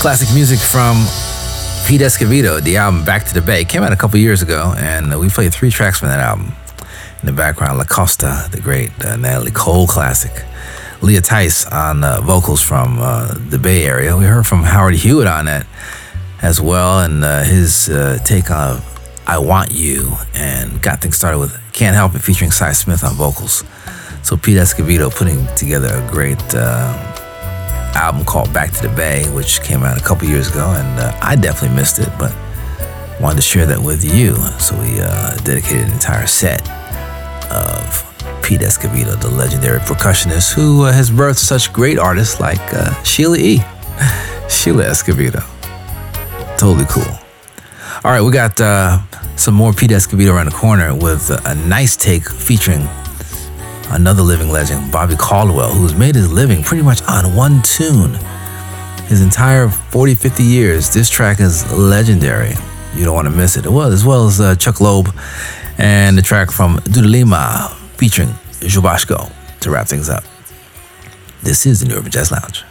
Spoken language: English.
Classic music from Pete Escovedo, the album Back to the Bay. came out a couple years ago, and we played three tracks from that album. In the background, La Costa, the great uh, Natalie Cole classic. Leah Tysse on uh, vocals from uh, the Bay Area. We heard from Howard Hewitt on that as well, and uh, his uh, take on I Want You, and got things started with Can't Help It featuring Sy Smith on vocals. So Pete Escovedo putting together a great uh, album called Back to the Bay, which came out a couple years ago, and uh, I definitely missed it, but wanted to share that with you. So we uh, dedicated an entire set of Pete Escovedo, the legendary percussionist who uh, has birthed such great artists like uh, Sheila E. Sheila Escovedo. Totally cool. All right, we got uh, some more Pete Escovedo around the corner with a nice take featuring another living legend, Bobby Caldwell, who's made his living pretty much on one tune. His entire 40, 50 years, this track is legendary. You don't want to miss it. It was, as well as uh, Chuck Loeb and the track from Dudu Lima featuring João Bosco to wrap things up. This is the New Urban Jazz Lounge.